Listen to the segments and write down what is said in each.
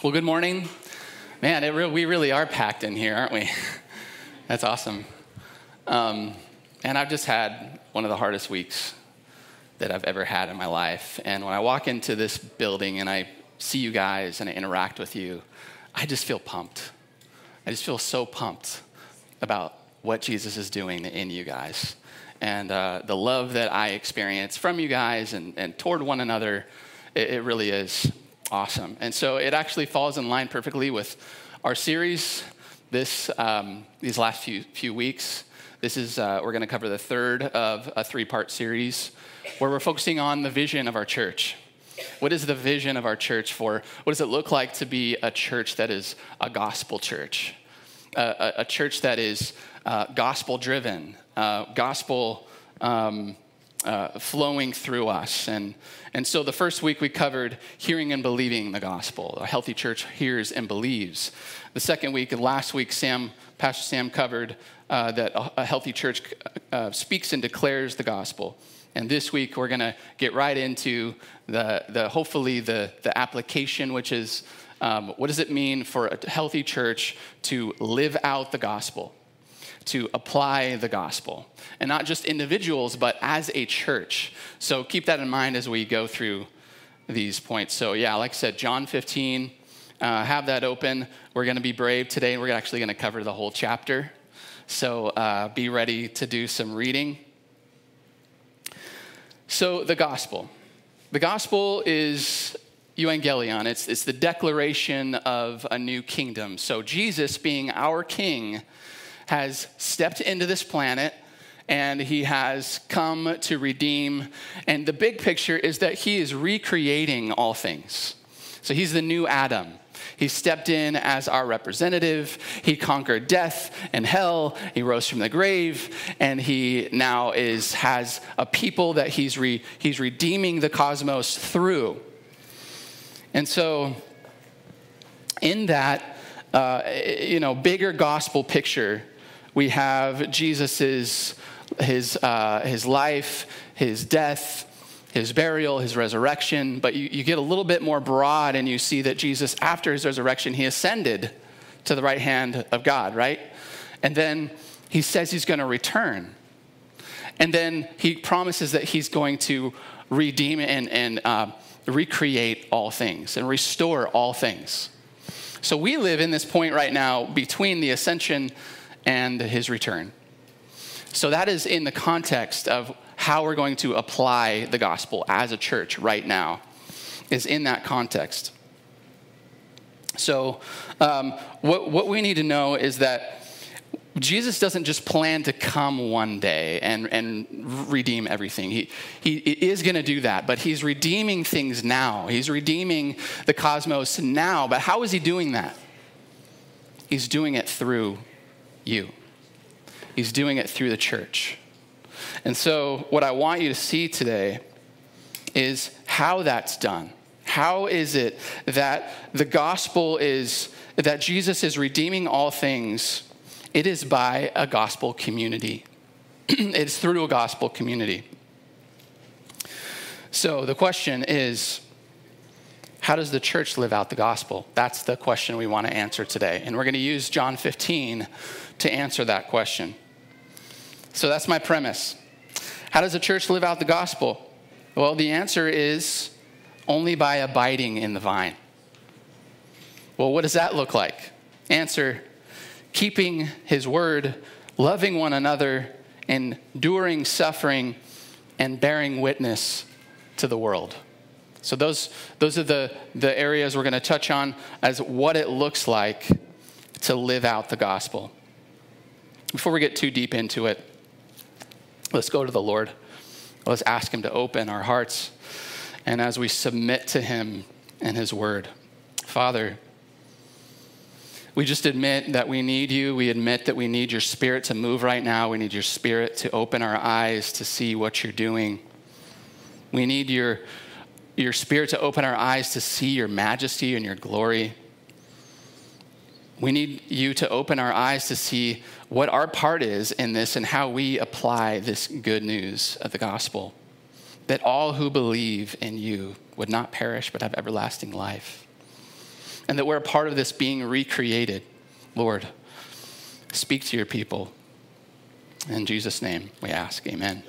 Well, good morning. Man, re- we really are packed in here, aren't we? That's awesome. Um, and I've just had one of the hardest weeks that I've ever had in my life. And when I walk into this building and I see you guys and I interact with you, I just feel pumped. I just feel so pumped about what Jesus is doing in you guys. And uh, the love that I experience from you guys and, and toward one another, it, it really is Awesome. And so it actually falls in line perfectly with our series this, um, these last few, few weeks. This is, uh, we're going to cover the third of a three part series where we're focusing on the vision of our church. What is the vision of our church for? What does it look like to be a church that is a gospel church? A, a, church that is uh, gospel driven, uh, gospel um, uh, flowing through us. And, and so the first week we covered hearing and believing the gospel. A healthy church hears and believes. The second week and last week, Sam, Pastor Sam covered uh, that a, a, healthy church uh, speaks and declares the gospel. And this week we're going to get right into the, the hopefully the, the application, which is um, what does it mean for a healthy church to live out the gospel? To apply the gospel. And not just individuals, but as a church. So keep that in mind as we go through these points. So, yeah, like I said, John 15, uh, have that open. We're going to be brave today, and we're actually going to cover the whole chapter. So, uh, be ready to do some reading. So, the gospel. The gospel is euangelion, it's, it's the declaration of a new kingdom. So, Jesus being our king has stepped into this planet and he has come to redeem. And the big picture is that he is recreating all things. So he's the new Adam. He stepped in as our representative. He conquered death and hell. He rose from the grave, and he now is has a people that he's re, he's redeeming the cosmos through. And so, in that, uh, you know, bigger gospel picture, we have Jesus's his, uh, his life, his death, his burial, his resurrection, but you, you get a little bit more broad and you see that Jesus, after his resurrection, he ascended to the right hand of God, right? And then he says he's going to return. And then he promises that he's going to redeem and, and uh, recreate all things and restore all things. So we live in this point right now between the ascension and his return. So that is in the context of how we're going to apply the gospel as a church right now, is in that context. So, um, what, what we need to know is that Jesus doesn't just plan to come one day and, and redeem everything. He, he is going to do that, but he's redeeming things now. He's redeeming the cosmos now. But how is he doing that? He's doing it through you. He's doing it through the church. And so, what I want you to see today is how that's done. How is it that the gospel is, that Jesus is redeeming all things? It is by a gospel community, it's through a gospel community. So, the question is, how does the church live out the gospel? That's the question we want to answer today. And we're going to use John 15 to answer that question. So that's my premise. How does the church live out the gospel? Well, the answer is only by abiding in the vine. Well, what does that look like? Answer keeping his word, loving one another, enduring suffering, and bearing witness to the world. So, those, those are the, the areas we're going to touch on as what it looks like to live out the gospel. Before we get too deep into it, let's go to the Lord. Let's ask Him to open our hearts. And as we submit to Him and His word, Father, we just admit that we need you. We admit that we need your spirit to move right now. We need your spirit to open our eyes to see what you're doing. We need your, your spirit to open our eyes to see your majesty and your glory. We need you to open our eyes to see what our part is in this and how we apply this good news of the gospel. That all who believe in you would not perish but have everlasting life. and that we're a part of this being recreated. Lord, speak to your people. In Jesus' name we ask, amen.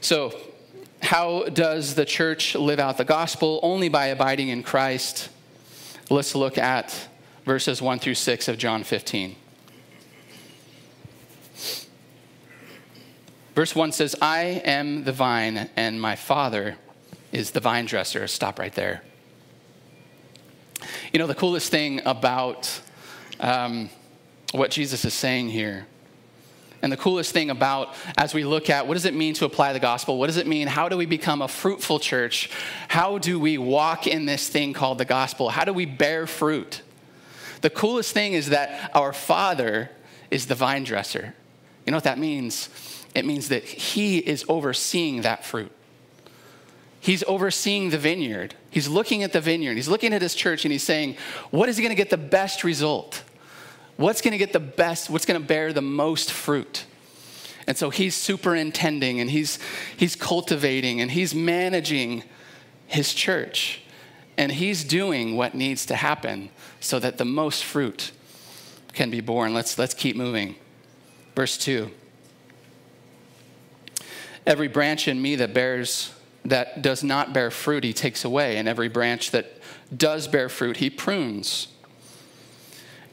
So, how does the church live out the gospel? Only by abiding in Christ. Let's look at verses 1 through 6 of John 15. Verse 1 says, I am the vine, and my Father is the vine dresser. Stop right there. You know, the coolest thing about um, what Jesus is saying here and the coolest thing about as we look at what does it mean to apply the gospel? What does it mean? How do we become a fruitful church? How do we walk in this thing called the gospel? How do we bear fruit? The coolest thing is that our Father is the vine dresser. You know what that means? It means that He is overseeing that fruit. He's overseeing the vineyard. He's looking at the vineyard. He's looking at His church and He's saying, What is he going to get the best result? What's going to get the best, what's going to bear the most fruit. And so he's superintending and he's, he's cultivating and he's managing his church. And he's doing what needs to happen so that the most fruit can be born. Let's, let's keep moving. Verse 2 Every branch in me that bears, that does not bear fruit, he takes away. And every branch that does bear fruit, he prunes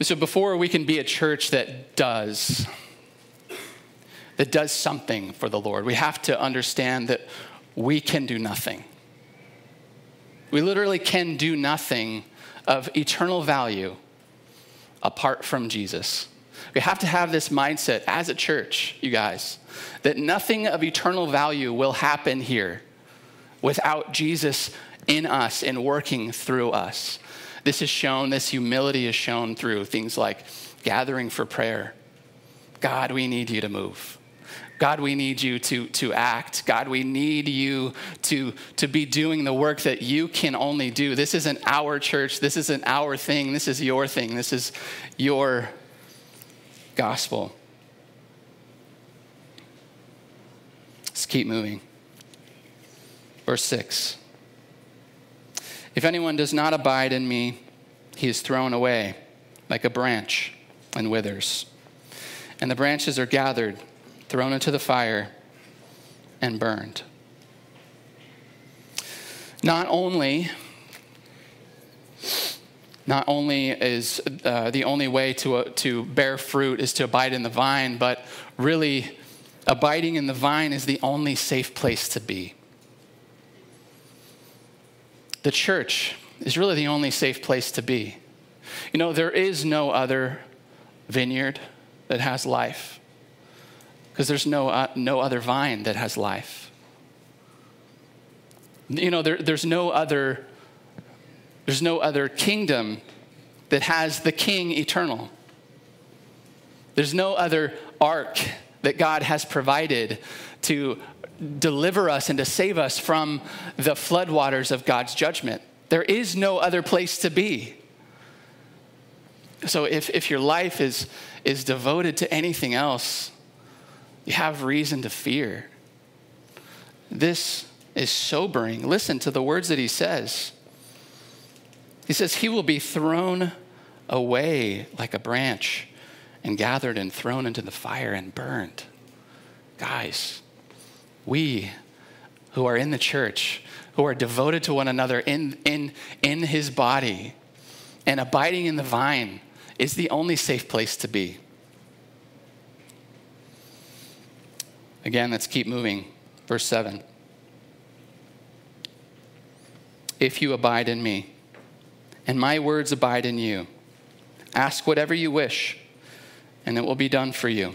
So before we can be a church that does, that does something for the Lord, we have to understand that we can do nothing. We literally can do nothing of eternal value apart from Jesus. We have to have this mindset as a church, you guys, that nothing of eternal value will happen here without Jesus in us and working through us. This is shown, this humility is shown through things like gathering for prayer. God, we need you to move. God, we need you to, to act. God, we need you to, to be doing the work that you can only do. This isn't our church. This isn't our thing. This is your thing. This is your gospel. Let's keep moving. Verse 6. If anyone does not abide in me, he is thrown away like a branch and withers. And the branches are gathered, thrown into the fire, and burned. Not only not only is uh, the only way to, uh, to bear fruit is to abide in the vine, but really abiding in the vine is the only safe place to be the church is really the only safe place to be. You know, there is no other vineyard that has life because there's no, uh, no other vine that has life. You know, there, there's no other there's no other kingdom that has the king eternal. There's no other ark that God has provided to deliver us and to save us from the floodwaters of God's judgment. There is no other place to be. So if, if your life is, is devoted to anything else, you have reason to fear. This is sobering. Listen to the words that he says. He says, He will be thrown away like a branch and gathered and thrown into the fire and burned. Guys, we who are in the church, who are devoted to one another in, in, in his body and abiding in the vine, is the only safe place to be. Again, let's keep moving. Verse 7. If you abide in me, and my words abide in you, ask whatever you wish, and it will be done for you.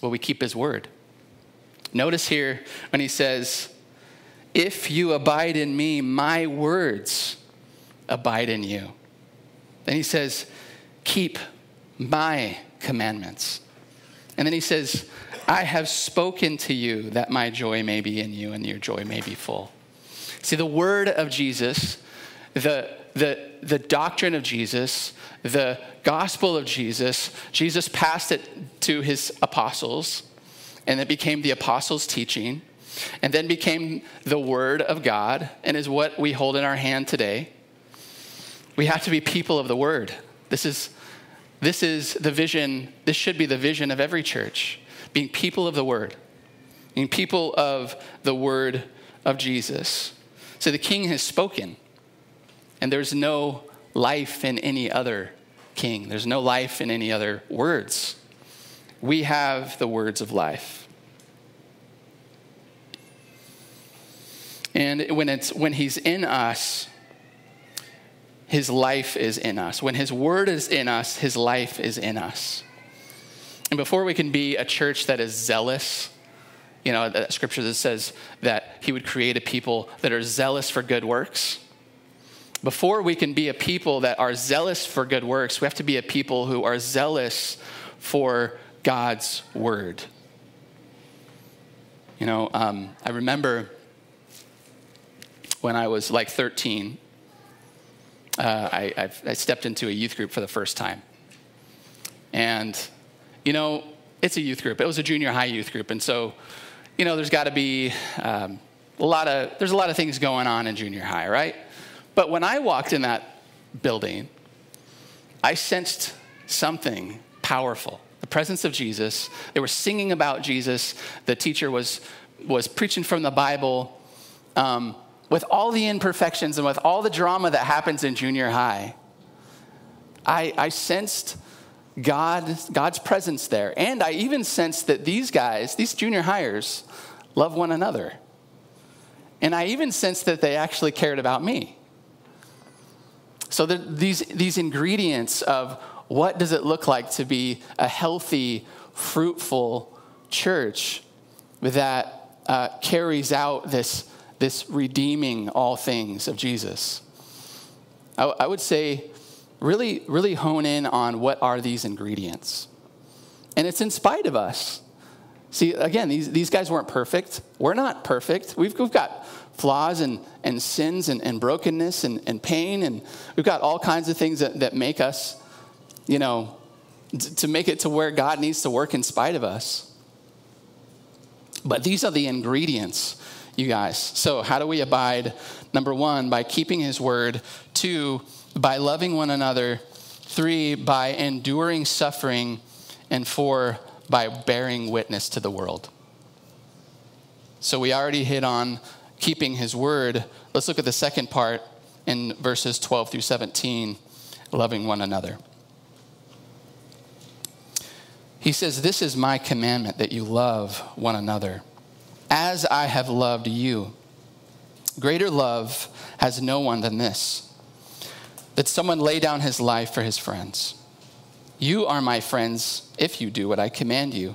Well, we keep his word. Notice here when he says, If you abide in me, my words abide in you. Then he says, Keep my commandments. And then he says, I have spoken to you that my joy may be in you and your joy may be full. See, the word of Jesus, the, the, the doctrine of Jesus, the gospel of Jesus, Jesus passed it to his apostles, and it became the apostles' teaching, and then became the word of God, and is what we hold in our hand today. We have to be people of the word. This is, this is the vision, this should be the vision of every church being people of the word, being people of the word of Jesus. So the king has spoken, and there's no life in any other king, there's no life in any other words. We have the words of life. And when, it's, when he's in us, his life is in us. When his word is in us, his life is in us. And before we can be a church that is zealous, you know, that scripture that says that he would create a people that are zealous for good works. Before we can be a people that are zealous for good works, we have to be a people who are zealous for God's word. You know, um, I remember when I was like 13, uh, I, I stepped into a youth group for the first time. And you know, it's a youth group. It was a junior high youth group. And so, you know, there's got to be um, a lot of, there's a lot of things going on in junior high, right? But when I walked in that building, I sensed something powerful the presence of Jesus. They were singing about Jesus. The teacher was, was preaching from the Bible. Um, with all the imperfections and with all the drama that happens in junior high, I, I sensed God, God's presence there. And I even sensed that these guys, these junior hires, love one another. And I even sensed that they actually cared about me. So these, these ingredients of what does it look like to be a healthy, fruitful church that uh, carries out this, this redeeming all things of Jesus. I, I would say really, really hone in on what are these ingredients. And it's in spite of us. See, again, these, these guys weren't perfect. We're not perfect. We've, we've got flaws and, and sins and, and brokenness and, and pain, and we've got all kinds of things that, that make us, you know, to make it to where God needs to work in spite of us. But these are the ingredients, you guys. So, how do we abide? Number one, by keeping His word. Two, by loving one another. Three, by enduring suffering. And four, by bearing witness to the world. So we already hit on keeping his word. Let's look at the second part in verses 12 through 17 loving one another. He says, This is my commandment that you love one another as I have loved you. Greater love has no one than this that someone lay down his life for his friends. You are my friends if you do what I command you.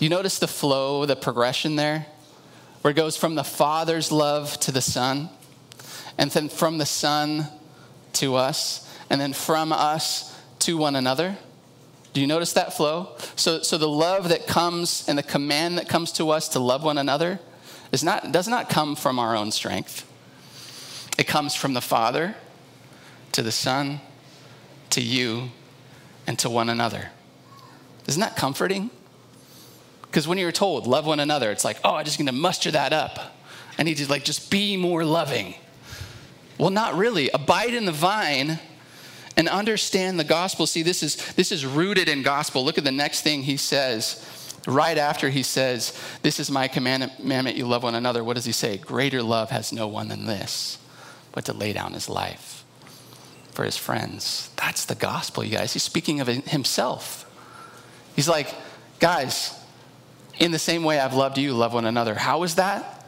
You notice the flow, the progression there? Where it goes from the Father's love to the Son, and then from the Son to us, and then from us to one another. Do you notice that flow? So, so the love that comes and the command that comes to us to love one another is not, does not come from our own strength. It comes from the Father to the Son to you and to one another. Isn't that comforting? Because when you're told, love one another, it's like, oh, I'm just gonna muster that up. I need to like just be more loving. Well, not really. Abide in the vine and understand the gospel. See, this is this is rooted in gospel. Look at the next thing he says. Right after he says, This is my commandment, you love one another. What does he say? Greater love has no one than this, but to lay down his life for his friends. That's the gospel, you guys. He's speaking of himself. He's like, Guys, in the same way I've loved you, love one another. How is that?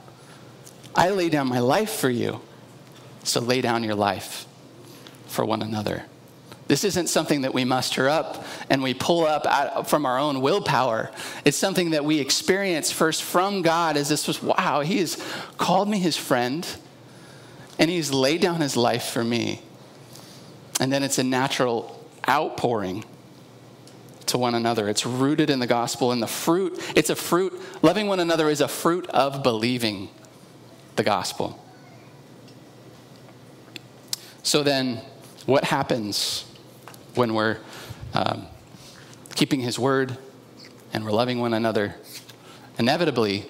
I lay down my life for you. So lay down your life for one another. This isn't something that we muster up and we pull up from our own willpower. It's something that we experience first from God as this was, wow, he has called me his friend and he's laid down his life for me. And then it's a natural outpouring to one another. It's rooted in the gospel and the fruit. It's a fruit. Loving one another is a fruit of believing the gospel. So then, what happens when we're um, keeping His word and we're loving one another? Inevitably,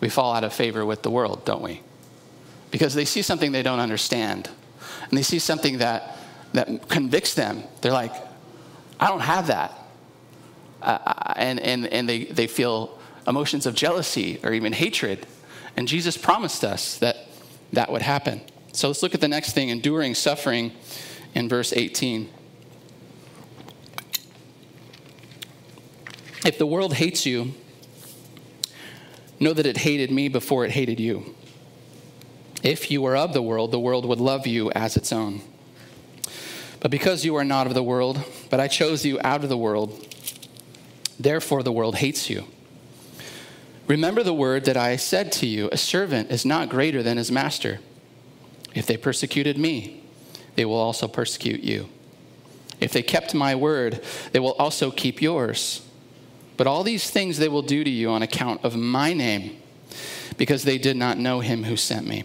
we fall out of favor with the world, don't we? Because they see something they don't understand, and they see something that, that convicts them. They're like, I don't have that. Uh, and and, and they, they feel emotions of jealousy or even hatred. And Jesus promised us that that would happen. So let's look at the next thing enduring suffering in verse 18. If the world hates you, know that it hated me before it hated you. If you were of the world, the world would love you as its own. But because you are not of the world, but I chose you out of the world, therefore the world hates you. Remember the word that I said to you a servant is not greater than his master. If they persecuted me, they will also persecute you. If they kept my word, they will also keep yours. But all these things they will do to you on account of my name, because they did not know him who sent me.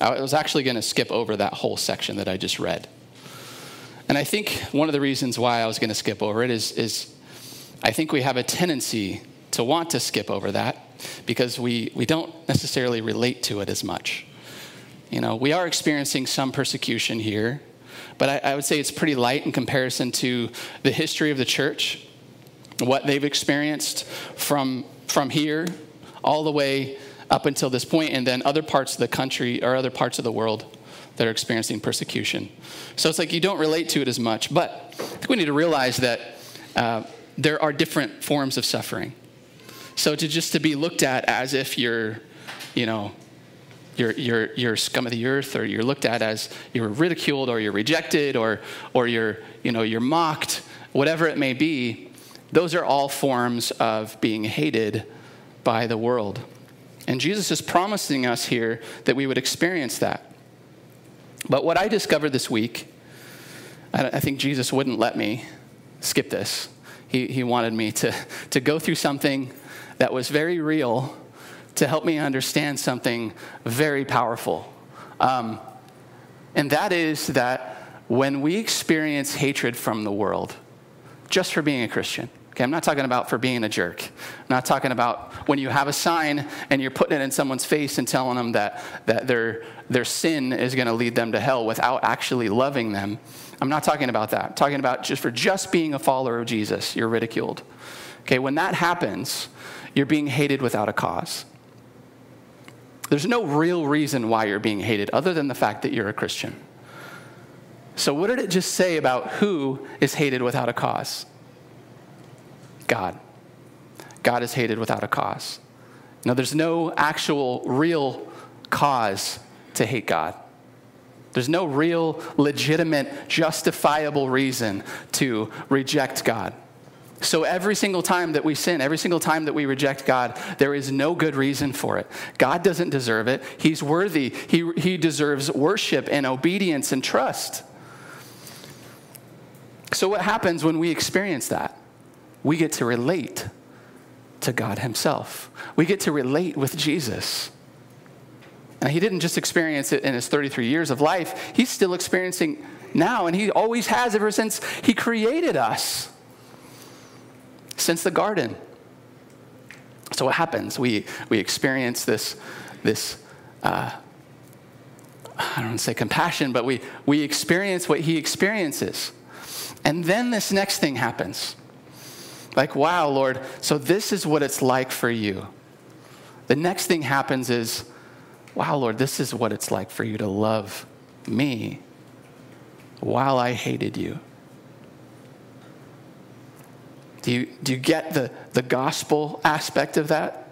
I was actually going to skip over that whole section that I just read. And I think one of the reasons why I was going to skip over it is, is I think we have a tendency to want to skip over that because we, we don't necessarily relate to it as much. You know, we are experiencing some persecution here, but I, I would say it's pretty light in comparison to the history of the church, what they've experienced from, from here all the way up until this point, and then other parts of the country or other parts of the world that are experiencing persecution. So it's like you don't relate to it as much, but I think we need to realize that uh, there are different forms of suffering. So to just to be looked at as if you're, you know, you're, you're, you're scum of the earth or you're looked at as you're ridiculed or you're rejected or, or you're, you know, you're mocked, whatever it may be, those are all forms of being hated by the world. And Jesus is promising us here that we would experience that. But what I discovered this week, I think Jesus wouldn't let me skip this. He, he wanted me to, to go through something that was very real to help me understand something very powerful. Um, and that is that when we experience hatred from the world, just for being a Christian, okay, I'm not talking about for being a jerk. I'm not talking about when you have a sign and you're putting it in someone's face and telling them that, that their, their sin is going to lead them to hell without actually loving them. I'm not talking about that. I'm talking about just for just being a follower of Jesus, you're ridiculed. Okay, when that happens, you're being hated without a cause. There's no real reason why you're being hated other than the fact that you're a Christian. So, what did it just say about who is hated without a cause? God. God is hated without a cause. Now, there's no actual real cause to hate God. There's no real, legitimate, justifiable reason to reject God. So every single time that we sin, every single time that we reject God, there is no good reason for it. God doesn't deserve it. He's worthy. He, he deserves worship and obedience and trust. So, what happens when we experience that? We get to relate to God Himself, we get to relate with Jesus. And He didn't just experience it in His 33 years of life, He's still experiencing now, and He always has ever since He created us, since the garden. So, what happens? We, we experience this, this uh, I don't want to say compassion, but we, we experience what He experiences. And then this next thing happens. Like, wow, Lord, so this is what it's like for you. The next thing happens is, wow, Lord, this is what it's like for you to love me while I hated you. Do you, do you get the, the gospel aspect of that?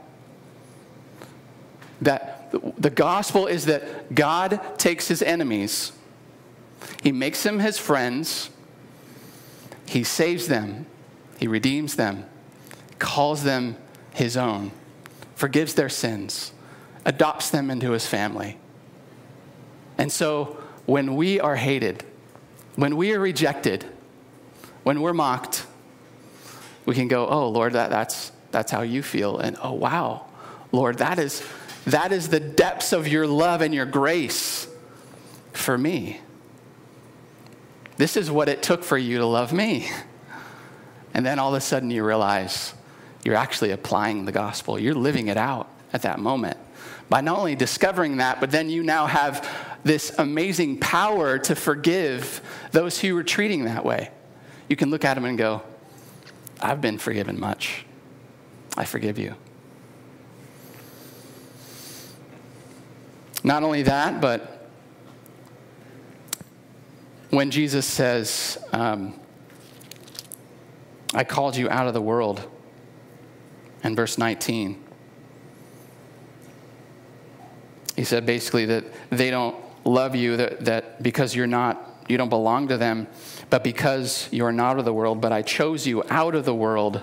That the gospel is that God takes his enemies, he makes them his friends, he saves them, He redeems them, calls them His own, forgives their sins, adopts them into His family. And so when we are hated, when we are rejected, when we're mocked, we can go, oh, Lord, that, that's, that's how you feel. And oh, wow, Lord, that is, that is the depths of your love and your grace for me. This is what it took for you to love me. And then all of a sudden you realize you're actually applying the gospel. You're living it out at that moment. By not only discovering that, but then you now have this amazing power to forgive those who were treating that way. You can look at them and go, I've been forgiven much. I forgive you. Not only that, but when Jesus says, um, I called you out of the world, in verse 19, he said basically that they don't love you, that, that because you're not, you don't belong to them, but because you're not of the world, but I chose you out of the world.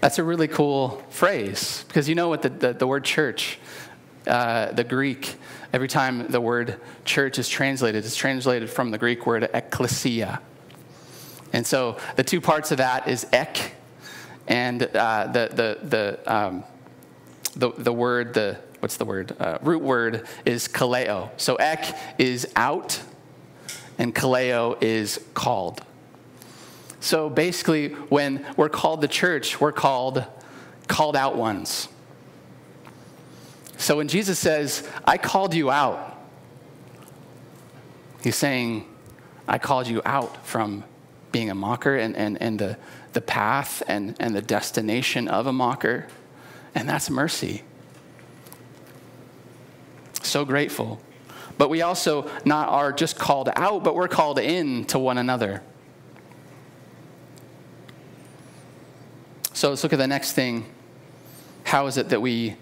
That's a really cool phrase because you know what the, the, the word church, uh, the Greek, every time the word church is translated, it's translated from the Greek word ecclesia. And so the two parts of that is ek, and uh, the, the, the, um, the, the word, the, what's the word? Uh, root word is kaleo. So ek is out, and kaleo is called. So basically, when we're called the church, we're called called out ones. So when Jesus says, I called you out, he's saying, I called you out from being a mocker and, and, and the, the path and, and the destination of a mocker. And that's mercy. So grateful. But we also not are just called out, but we're called in to one another. So let's look at the next thing. How is it that we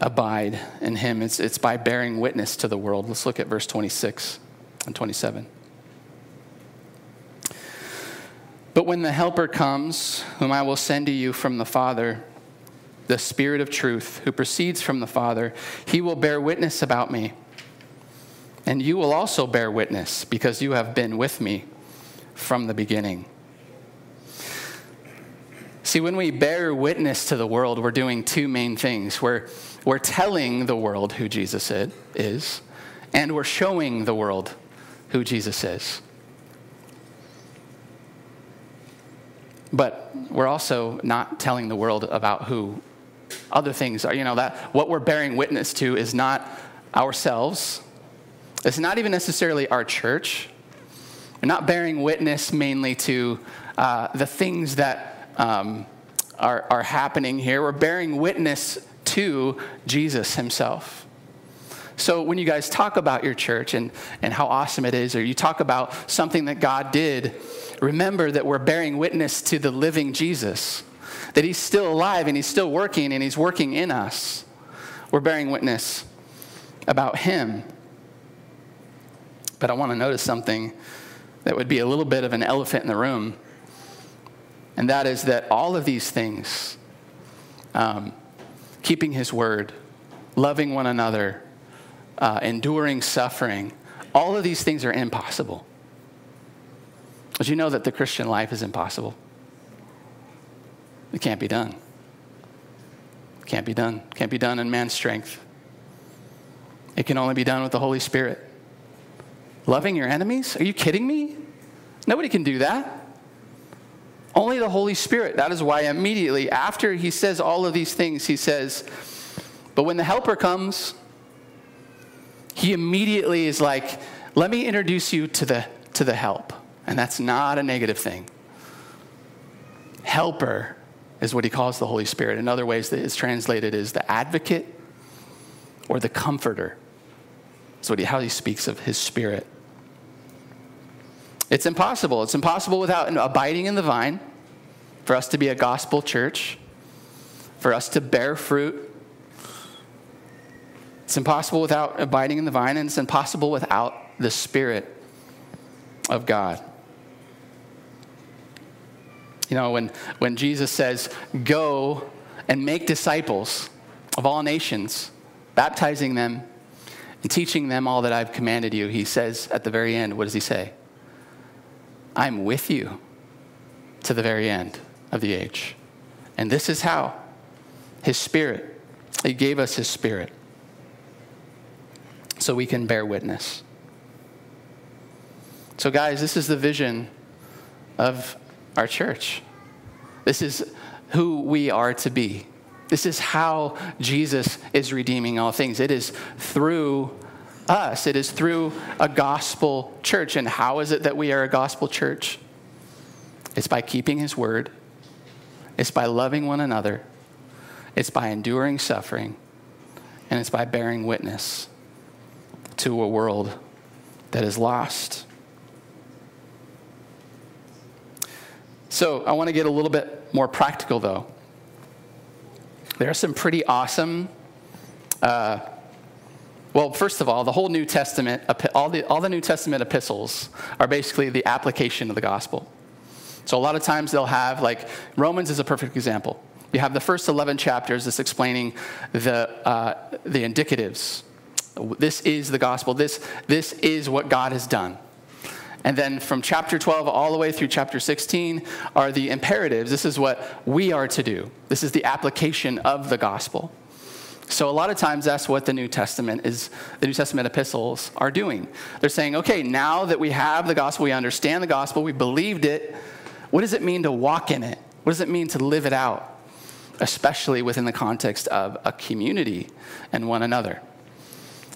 abide in him. It's, it's by bearing witness to the world. Let's look at verse 26 and 27. But when the Helper comes, whom I will send to you from the Father, the Spirit of truth, who proceeds from the Father, he will bear witness about me. And you will also bear witness, because you have been with me from the beginning. See, when we bear witness to the world, we're doing two main things. We're, we're telling the world who Jesus is, and we're showing the world who Jesus is. But we're also not telling the world about who other things are. You know, that what we're bearing witness to is not ourselves, it's not even necessarily our church. We're not bearing witness mainly to uh, the things that um, are, are happening here. We're bearing witness to Jesus himself. So when you guys talk about your church and, and how awesome it is, or you talk about something that God did, remember that we're bearing witness to the living Jesus, that he's still alive and he's still working and he's working in us. We're bearing witness about him. But I want to notice something that would be a little bit of an elephant in the room, and that is that all of these things, um, keeping his word, loving one another, uh, enduring suffering, all of these things are impossible. Did you know that the Christian life is impossible? It can't be done. It Can't be done. Can't be done in man's strength. It can only be done with the Holy Spirit. Loving your enemies? Are you kidding me? Nobody can do that. Only the Holy Spirit. That is why immediately after he says all of these things, he says, But when the Helper comes, he immediately is like, Let me introduce you to the, to the help. And that's not a negative thing. Helper is what he calls the Holy Spirit. In other ways, that it's translated as the advocate or the comforter. That's what he, how he speaks of his spirit. It's impossible. It's impossible without abiding in the vine for us to be a gospel church, for us to bear fruit. It's impossible without abiding in the vine, and it's impossible without the Spirit of God. You know, when, when Jesus says, Go and make disciples of all nations, baptizing them and teaching them all that I've commanded you, he says at the very end, What does he say? I'm with you to the very end of the age. And this is how His Spirit, He gave us His Spirit so we can bear witness. So, guys, this is the vision of our church. This is who we are to be. This is how Jesus is redeeming all things. It is through us, it is through a gospel church. And how is it that we are a gospel church? It's by keeping his word, it's by loving one another, it's by enduring suffering, and it's by bearing witness to a world that is lost. So, I want to get a little bit more practical, though. There are some pretty awesome, uh, well, first of all, the whole New Testament, all the, all the New Testament epistles are basically the application of the gospel. So, a lot of times they'll have, like, Romans is a perfect example. You have the first 11 chapters that's explaining the, uh, the indicatives. This is the gospel. This, this is what God has done. And then from chapter 12 all the way through chapter 16 are the imperatives. This is what we are to do. This is the application of the gospel. So a lot of times that's what the New Testament is the New Testament epistles are doing. They're saying, "Okay, now that we have the gospel, we understand the gospel, we believed it, what does it mean to walk in it? What does it mean to live it out?" Especially within the context of a community and one another.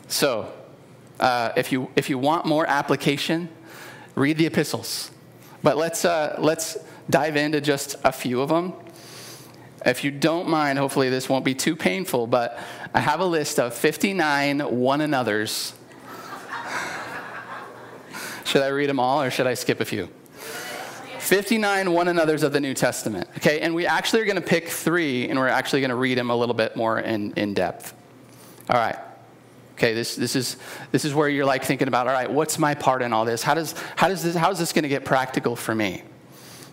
So, uh, if, you, if you want more application, read the epistles. But let's, uh, let's dive into just a few of them. If you don't mind, hopefully this won't be too painful, but I have a list of 59 one another's. should I read them all or should I skip a few? 59 one another's of the New Testament. Okay, and we actually are going to pick three and we're actually going to read them a little bit more in, in depth. All right. Okay, this, this, is, this is where you're like thinking about, all right, what's my part in all this? How, does, how, does this, how is this going to get practical for me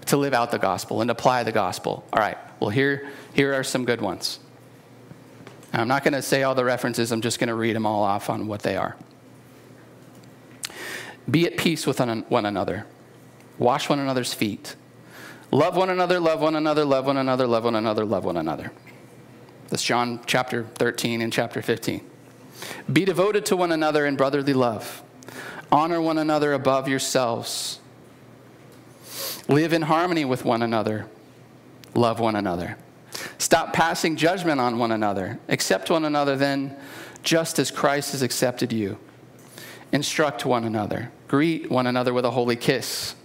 to live out the gospel and apply the gospel? All right, well, here, here are some good ones. I'm not going to say all the references, I'm just going to read them all off on what they are. Be at peace with one another, wash one another's feet, love one another, love one another, love one another, love one another, love one another. That's John chapter 13 and chapter 15. Be devoted to one another in brotherly love. Honor one another above yourselves. Live in harmony with one another. Love one another. Stop passing judgment on one another. Accept one another then, just as Christ has accepted you. Instruct one another. Greet one another with a holy kiss.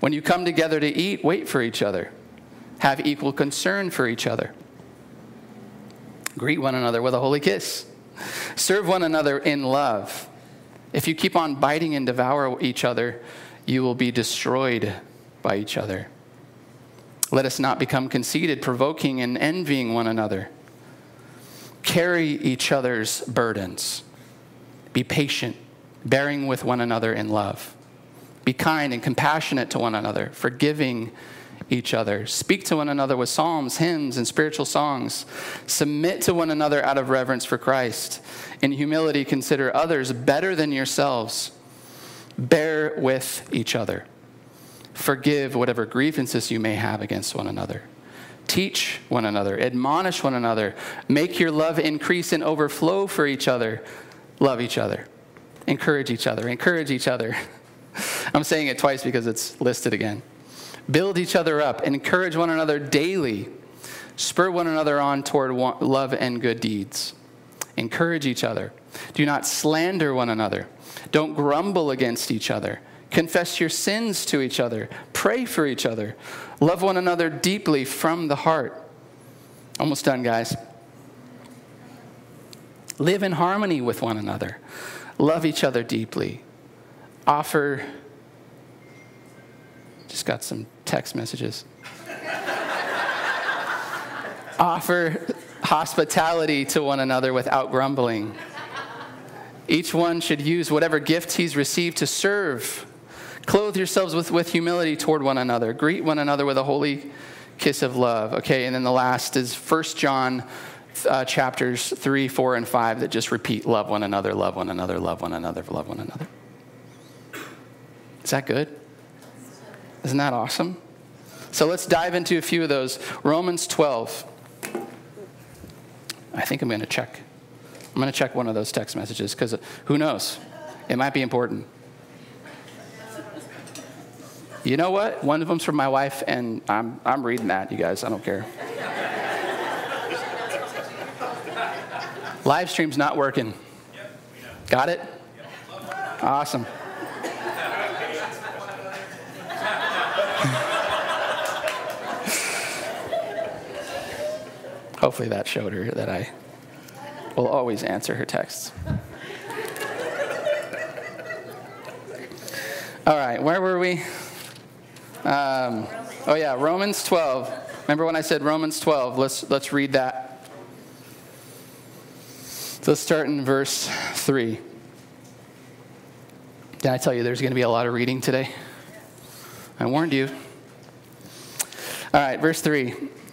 When you come together to eat, wait for each other. Have equal concern for each other. Greet one another with a holy kiss. Serve one another in love. If you keep on biting and devour each other, you will be destroyed by each other. Let us not become conceited, provoking and envying one another. Carry each other's burdens. Be patient, bearing with one another in love. Be kind and compassionate to one another, forgiving each other. Speak to one another with psalms, hymns, and spiritual songs. Submit to one another out of reverence for Christ. In humility, consider others better than yourselves. Bear with each other. Forgive whatever grievances you may have against one another. Teach one another, admonish one another, make your love increase and overflow for each other. Love each other, encourage each other, encourage each other. I'm saying it twice because it's listed again. Build each other up, encourage one another daily, spur one another on toward love and good deeds. Encourage each other. Do not slander one another. Don't grumble against each other. Confess your sins to each other. Pray for each other. Love one another deeply from the heart. Almost done, guys. Live in harmony with one another. Love each other deeply. Offer just got some text messages. Offer hospitality to one another without grumbling. Each one should use whatever gift he's received to serve. Clothe yourselves with, with humility toward one another. Greet one another with a holy kiss of love. Okay, and then the last is 1 John uh, chapters 3, 4, and 5 that just repeat love one another, love one another, love one another, love one another. Is that good? Isn't that awesome? So let's dive into a few of those. Romans 12. I think I'm going to check. I'm going to check one of those text messages because uh, who knows? It might be important. You know what? One of them's from my wife, and I'm, I'm reading that, you guys. I don't care. Live stream's not working. Got it? Awesome. Hopefully that showed her that I will always answer her texts. All right, where were we? Um, oh yeah, Romans 12. Remember when I said Romans 12? Let's let's read that. So let's start in verse 3. Did I tell you there's going to be a lot of reading today? I warned you. All right, verse 3.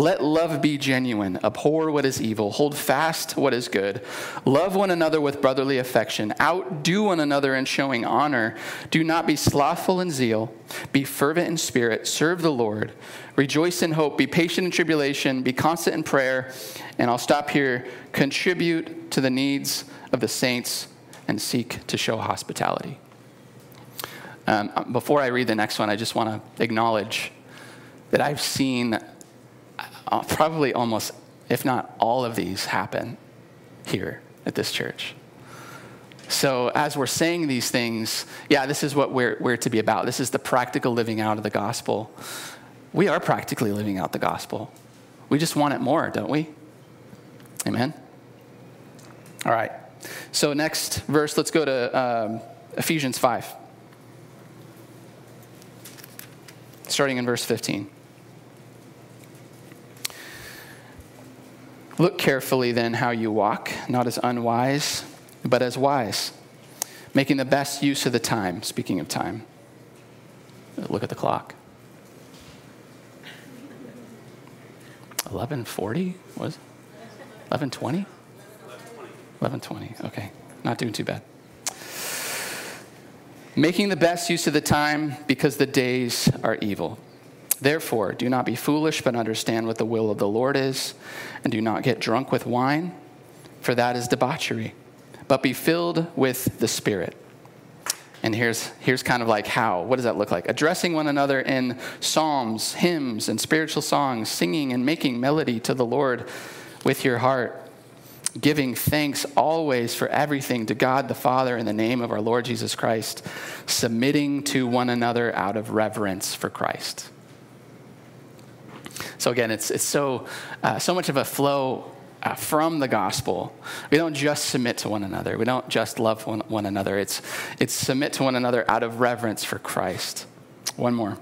Let love be genuine. Abhor what is evil. Hold fast what is good. Love one another with brotherly affection. Outdo one another in showing honor. Do not be slothful in zeal. Be fervent in spirit. Serve the Lord. Rejoice in hope. Be patient in tribulation. Be constant in prayer. And I'll stop here. Contribute to the needs of the saints and seek to show hospitality. Um, before I read the next one, I just want to acknowledge that I've seen uh, probably almost, if not all of these, happen here at this church. So, as we're saying these things, yeah, this is what we're, we're to be about. This is the practical living out of the gospel. We are practically living out the gospel. We just want it more, don't we? Amen? All right. So, next verse, let's go to um, Ephesians 5, starting in verse 15. Look carefully then how you walk, not as unwise, but as wise, making the best use of the time. Speaking of time, look at the clock. 1140 was 1120 1120 okay. Not doing too bad. Making the best use of the time because the days are evil Therefore, do not be foolish, but understand what the will of the Lord is, and do not get drunk with wine, for that is debauchery, but be filled with the Spirit. And here's, here's kind of like how. What does that look like? Addressing one another in psalms, hymns, and spiritual songs, singing and making melody to the Lord with your heart, giving thanks always for everything to God the Father in the name of our Lord Jesus Christ, submitting to one another out of reverence for Christ. So again, it's, it's so, uh, so much of a flow uh, from the gospel. We don't just submit to one another. We don't just love one, one another. It's, it's submit to one another out of reverence for Christ. One more.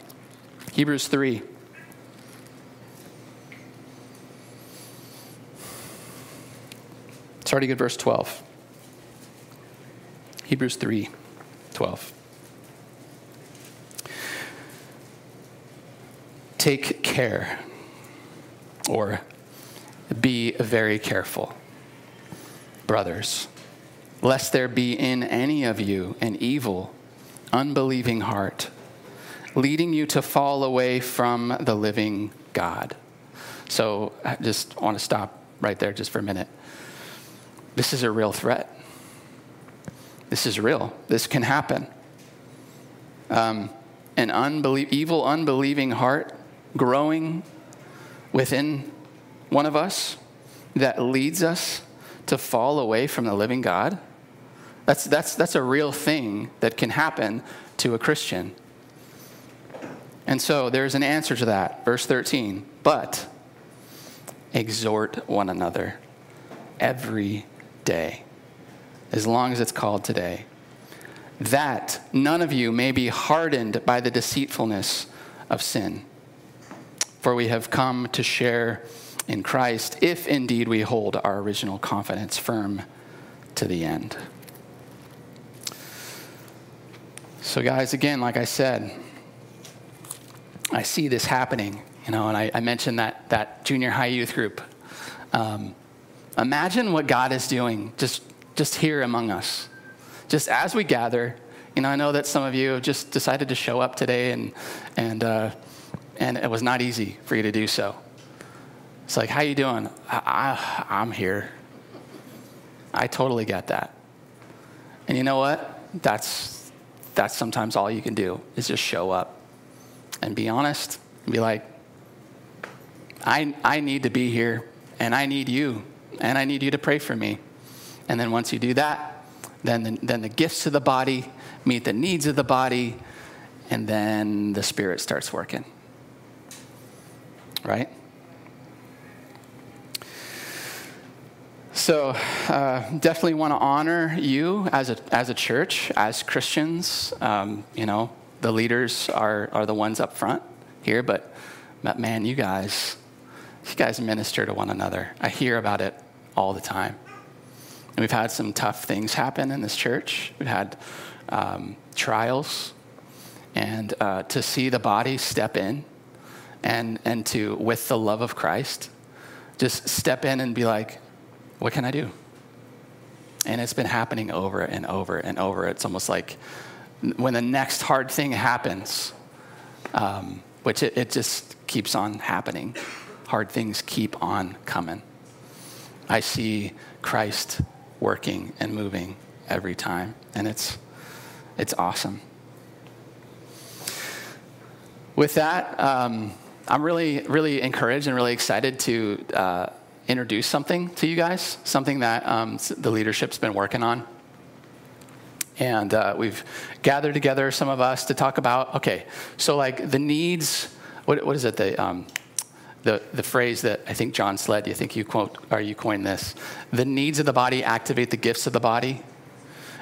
Hebrews 3. Starting at verse 12. Hebrews 3 12. Take care or be very careful, brothers, lest there be in any of you an evil, unbelieving heart, leading you to fall away from the living God. So I just want to stop right there just for a minute. This is a real threat. This is real. This can happen. Um, an unbelie- evil, unbelieving heart growing within one of us that leads us to fall away from the living God, that's, that's, that's a real thing that can happen to a Christian. And so there's an answer to that. Verse 13. But exhort one another every day, as long as it's called today, that none of you may be hardened by the deceitfulness of sin. For we have come to share in Christ if indeed we hold our original confidence firm to the end. So, guys, again, like I said, I see this happening, you know, and I, I mentioned that, that junior high youth group. Um, imagine what God is doing just, just here among us. Just as we gather, you know, I know that some of you have just decided to show up today and, and, uh, and it was not easy for you to do so. It's like, how you doing? I, I, I'm here. I totally get that. And you know what? That's, that's sometimes all you can do is just show up and be honest and be like, I, I need to be here and I need you and I need you to pray for me. And then once you do that, then the, then the gifts of the body meet the needs of the body, and then the Spirit starts working right? So, uh, definitely want to honor you as a, as a church, as Christians. Um, you know, the leaders are, are the ones up front here, but, man, you guys, you guys minister to one another. I hear about it all the time. And we've had some tough things happen in this church. We've had um, trials, and uh, to see the body step in and, and to, with the love of Christ, just step in and be like, what can I do? And it's been happening over and over and over. It's almost like when the next hard thing happens, um, which it, it just keeps on happening, hard things keep on coming. I see Christ working and moving every time, and it's, it's awesome. With that, um, I'm really, really encouraged and really excited to uh, introduce something to you guys, something that um, the leadership's been working on. And uh, we've gathered together, some of us, to talk about okay, so like the needs, what, what is it, the, um, the, the phrase that I think John Sled, you think you quote, or you coined this, the needs of the body activate the gifts of the body.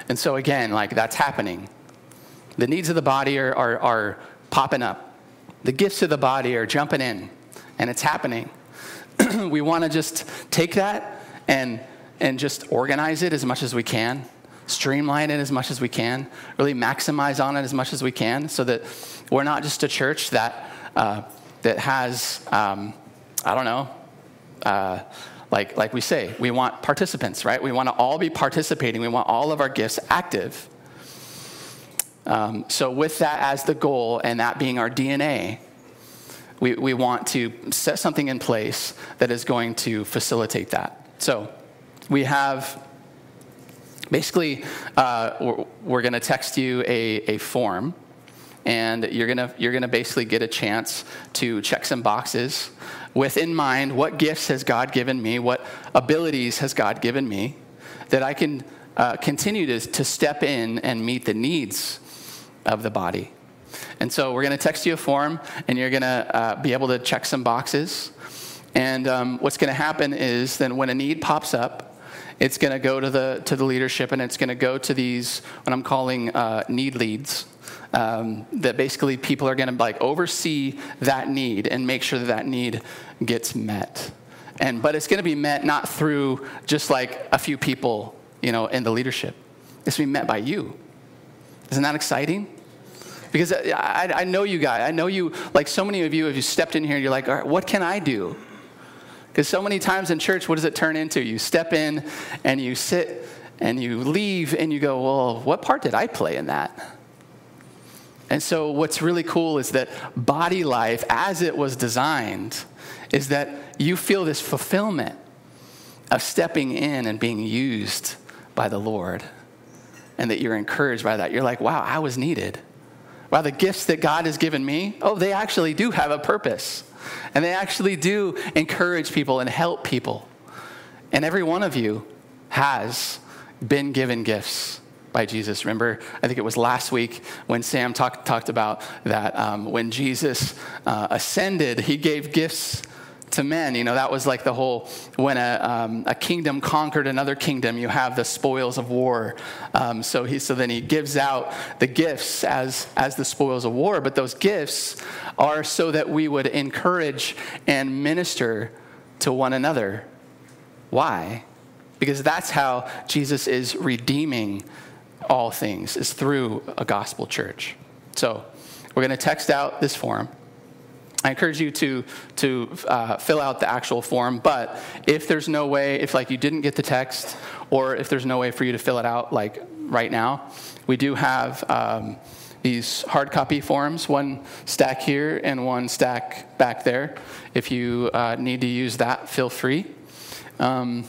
And so again, like that's happening. The needs of the body are, are, are popping up the gifts of the body are jumping in, and it's happening. we want to just take that and, and just organize it as much as we can, streamline it as much as we can, really maximize on it as much as we can, so that we're not just a church that, uh, that has, um, I don't know, uh, like, like we say, we want participants, right? We want to all be participating. We want all of our gifts active. Um, so, with that as the goal and that being our DNA, we, we want to set something in place that is going to facilitate that. So we have basically, uh, we're, we're going to text you a, a form and you're gonna you're gonna basically get a chance to check some boxes with in mind what gifts has God given me, what abilities has God given me, that I can uh, continue to, to step in and meet the needs of the body. And so we're gonna text you a form, and you're gonna uh, be able to check some boxes. And um, what's gonna happen is then when a need pops up, it's going to go to the to the leadership and it's going to go to these what i'm calling uh, need leads um, that basically people are going to like oversee that need and make sure that that need gets met. And but it's going to be met not through just like a few people, you know, in the leadership. It's going to be met by you. Isn't that exciting? Because I, I know you guys. I know you, like so many of you, have you stepped in here and you're like, all right, what can I do? Because so many times in church, what does it turn into? You step in and you sit and you leave and you go, well, what part did I play in that? And so, what's really cool is that body life, as it was designed, is that you feel this fulfillment of stepping in and being used by the Lord, and that you're encouraged by that. You're like, wow, I was needed. Wow, the gifts that God has given me, oh, they actually do have a purpose. And they actually do encourage people and help people. And every one of you has been given gifts by Jesus. Remember, I think it was last week when Sam talk, talked about that um, when Jesus uh, ascended, he gave gifts to men. You know, that was like the whole when a, um, a kingdom conquered another kingdom, you have the spoils of war. Um, so, he, so then he gives out the gifts as, as the spoils of war, but those gifts are so that we would encourage and minister to one another. Why? Because that's how Jesus is redeeming all things is through a gospel church. So we're going to text out this form. I encourage you to to uh, fill out the actual form. But if there's no way, if like you didn't get the text, or if there's no way for you to fill it out like right now, we do have um, these hard copy forms, one stack here and one stack back there. If you uh, need to use that, feel free. Um,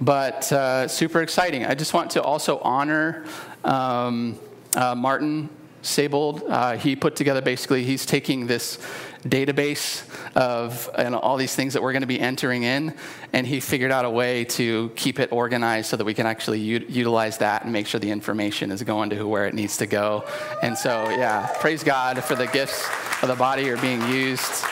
but uh, super exciting. I just want to also honor um, uh, Martin Sabold. Uh, he put together basically, he's taking this database of and all these things that we're going to be entering in, and he figured out a way to keep it organized so that we can actually u- utilize that and make sure the information is going to where it needs to go. And so, yeah, praise God for the gifts of the body are being used.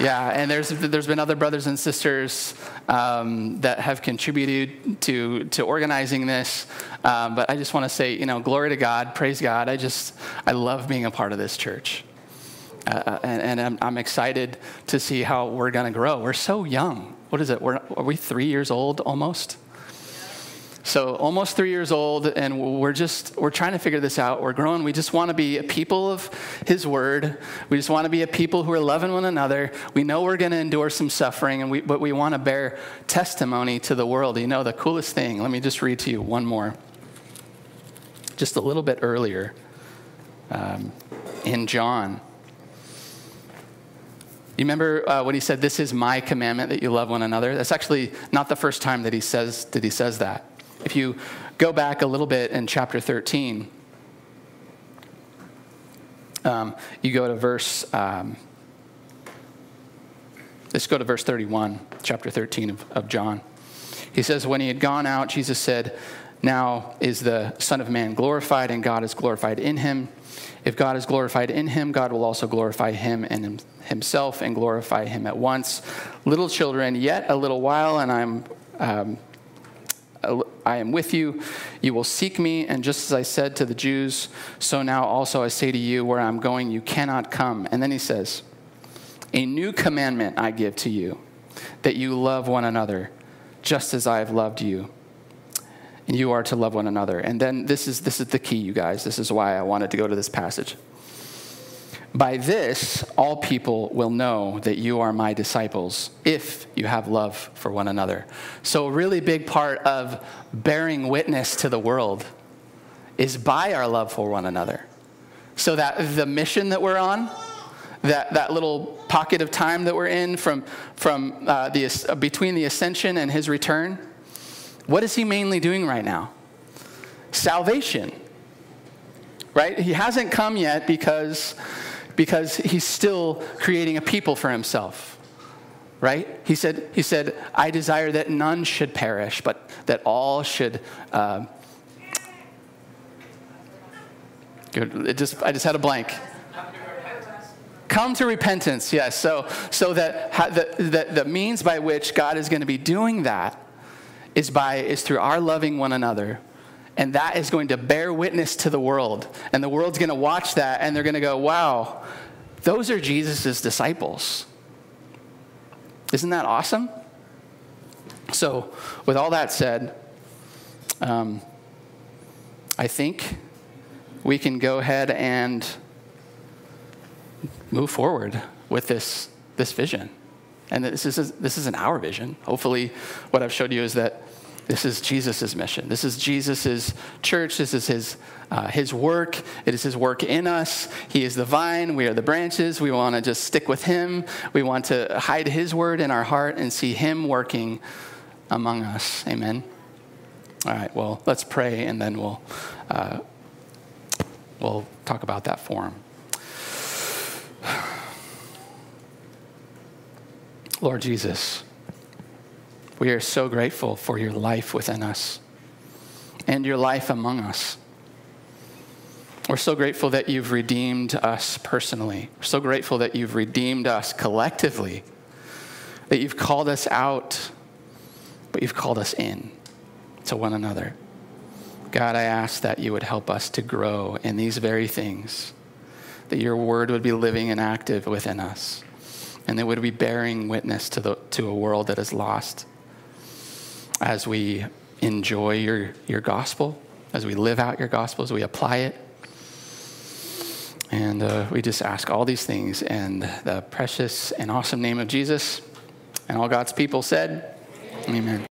Yeah, and there's there's been other brothers and sisters um, that have contributed to to organizing this. Um, but I just want to say, you know, glory to God, praise God. I just I love being a part of this church, uh, uh and, and I'm, I'm, excited to see how we're going to grow. We're so young. What is it? We're, are we three years old almost? So almost three years old, and we're just we're trying to figure this out. We're growing. We just want to be a people of His Word. We just want to be a people who are loving one another. We know we're going to endure some suffering, and we, but we want to bear testimony to the world. You know, the coolest thing. Let me just read to you one more. Just a little bit earlier, um, in John. You remember uh, when he said, "This is my commandment that you love one another." That's actually not the first time that he says that he says that. If you go back a little bit in chapter 13, um, you go to verse, um, let's go to verse 31, chapter 13 of, of John. He says, When he had gone out, Jesus said, Now is the Son of Man glorified, and God is glorified in him. If God is glorified in him, God will also glorify him and himself and glorify him at once. Little children, yet a little while, and I'm um, I am with you. You will seek me. And just as I said to the Jews, so now also I say to you, where I'm going, you cannot come. And then he says, A new commandment I give to you, that you love one another, just as I have loved you. And you are to love one another. And then this is, this is the key, you guys. This is why I wanted to go to this passage. By this, all people will know that you are my disciples if you have love for one another. So, a really big part of bearing witness to the world is by our love for one another. So that the mission that we're on, that, that little pocket of time that we're in from, from uh, the, uh, between the ascension and his return, what is he mainly doing right now? Salvation. Right? He hasn't come yet because, because he's still creating a people for himself. Right? He said, he said, I desire that none should perish, but that all should. Uh, it just, I just had a blank. Come to repentance, yes. So, so that the, the, the means by which God is going to be doing that is by is through our loving one another and that is going to bear witness to the world and the world's going to watch that and they're going to go wow those are jesus' disciples isn't that awesome so with all that said um, i think we can go ahead and move forward with this, this vision. And this is, this isn't our vision. Hopefully, what I've showed you is that this is Jesus' mission. This is Jesus' church. This is his, uh, his work. It is his work in us. He is the vine. We are the branches. We want to just stick with him. We want to hide his word in our heart and see him working among us. Amen. All right, well, let's pray and then we'll, uh, we'll talk about that form. Lord Jesus, we are so grateful for your life within us and your life among us. We're so grateful that you've redeemed us personally. We're so grateful that you've redeemed us collectively, that you've called us out, but you've called us in to one another. God, I ask that you would help us to grow in these very things that your word would be living and active within us, and that would be bearing witness to, the, to a world that is lost as we enjoy your, your gospel, as we live out your gospel, as we apply it. And uh, we just ask all these things in the precious and awesome name of Jesus. And all God's people said, Amen. Amen.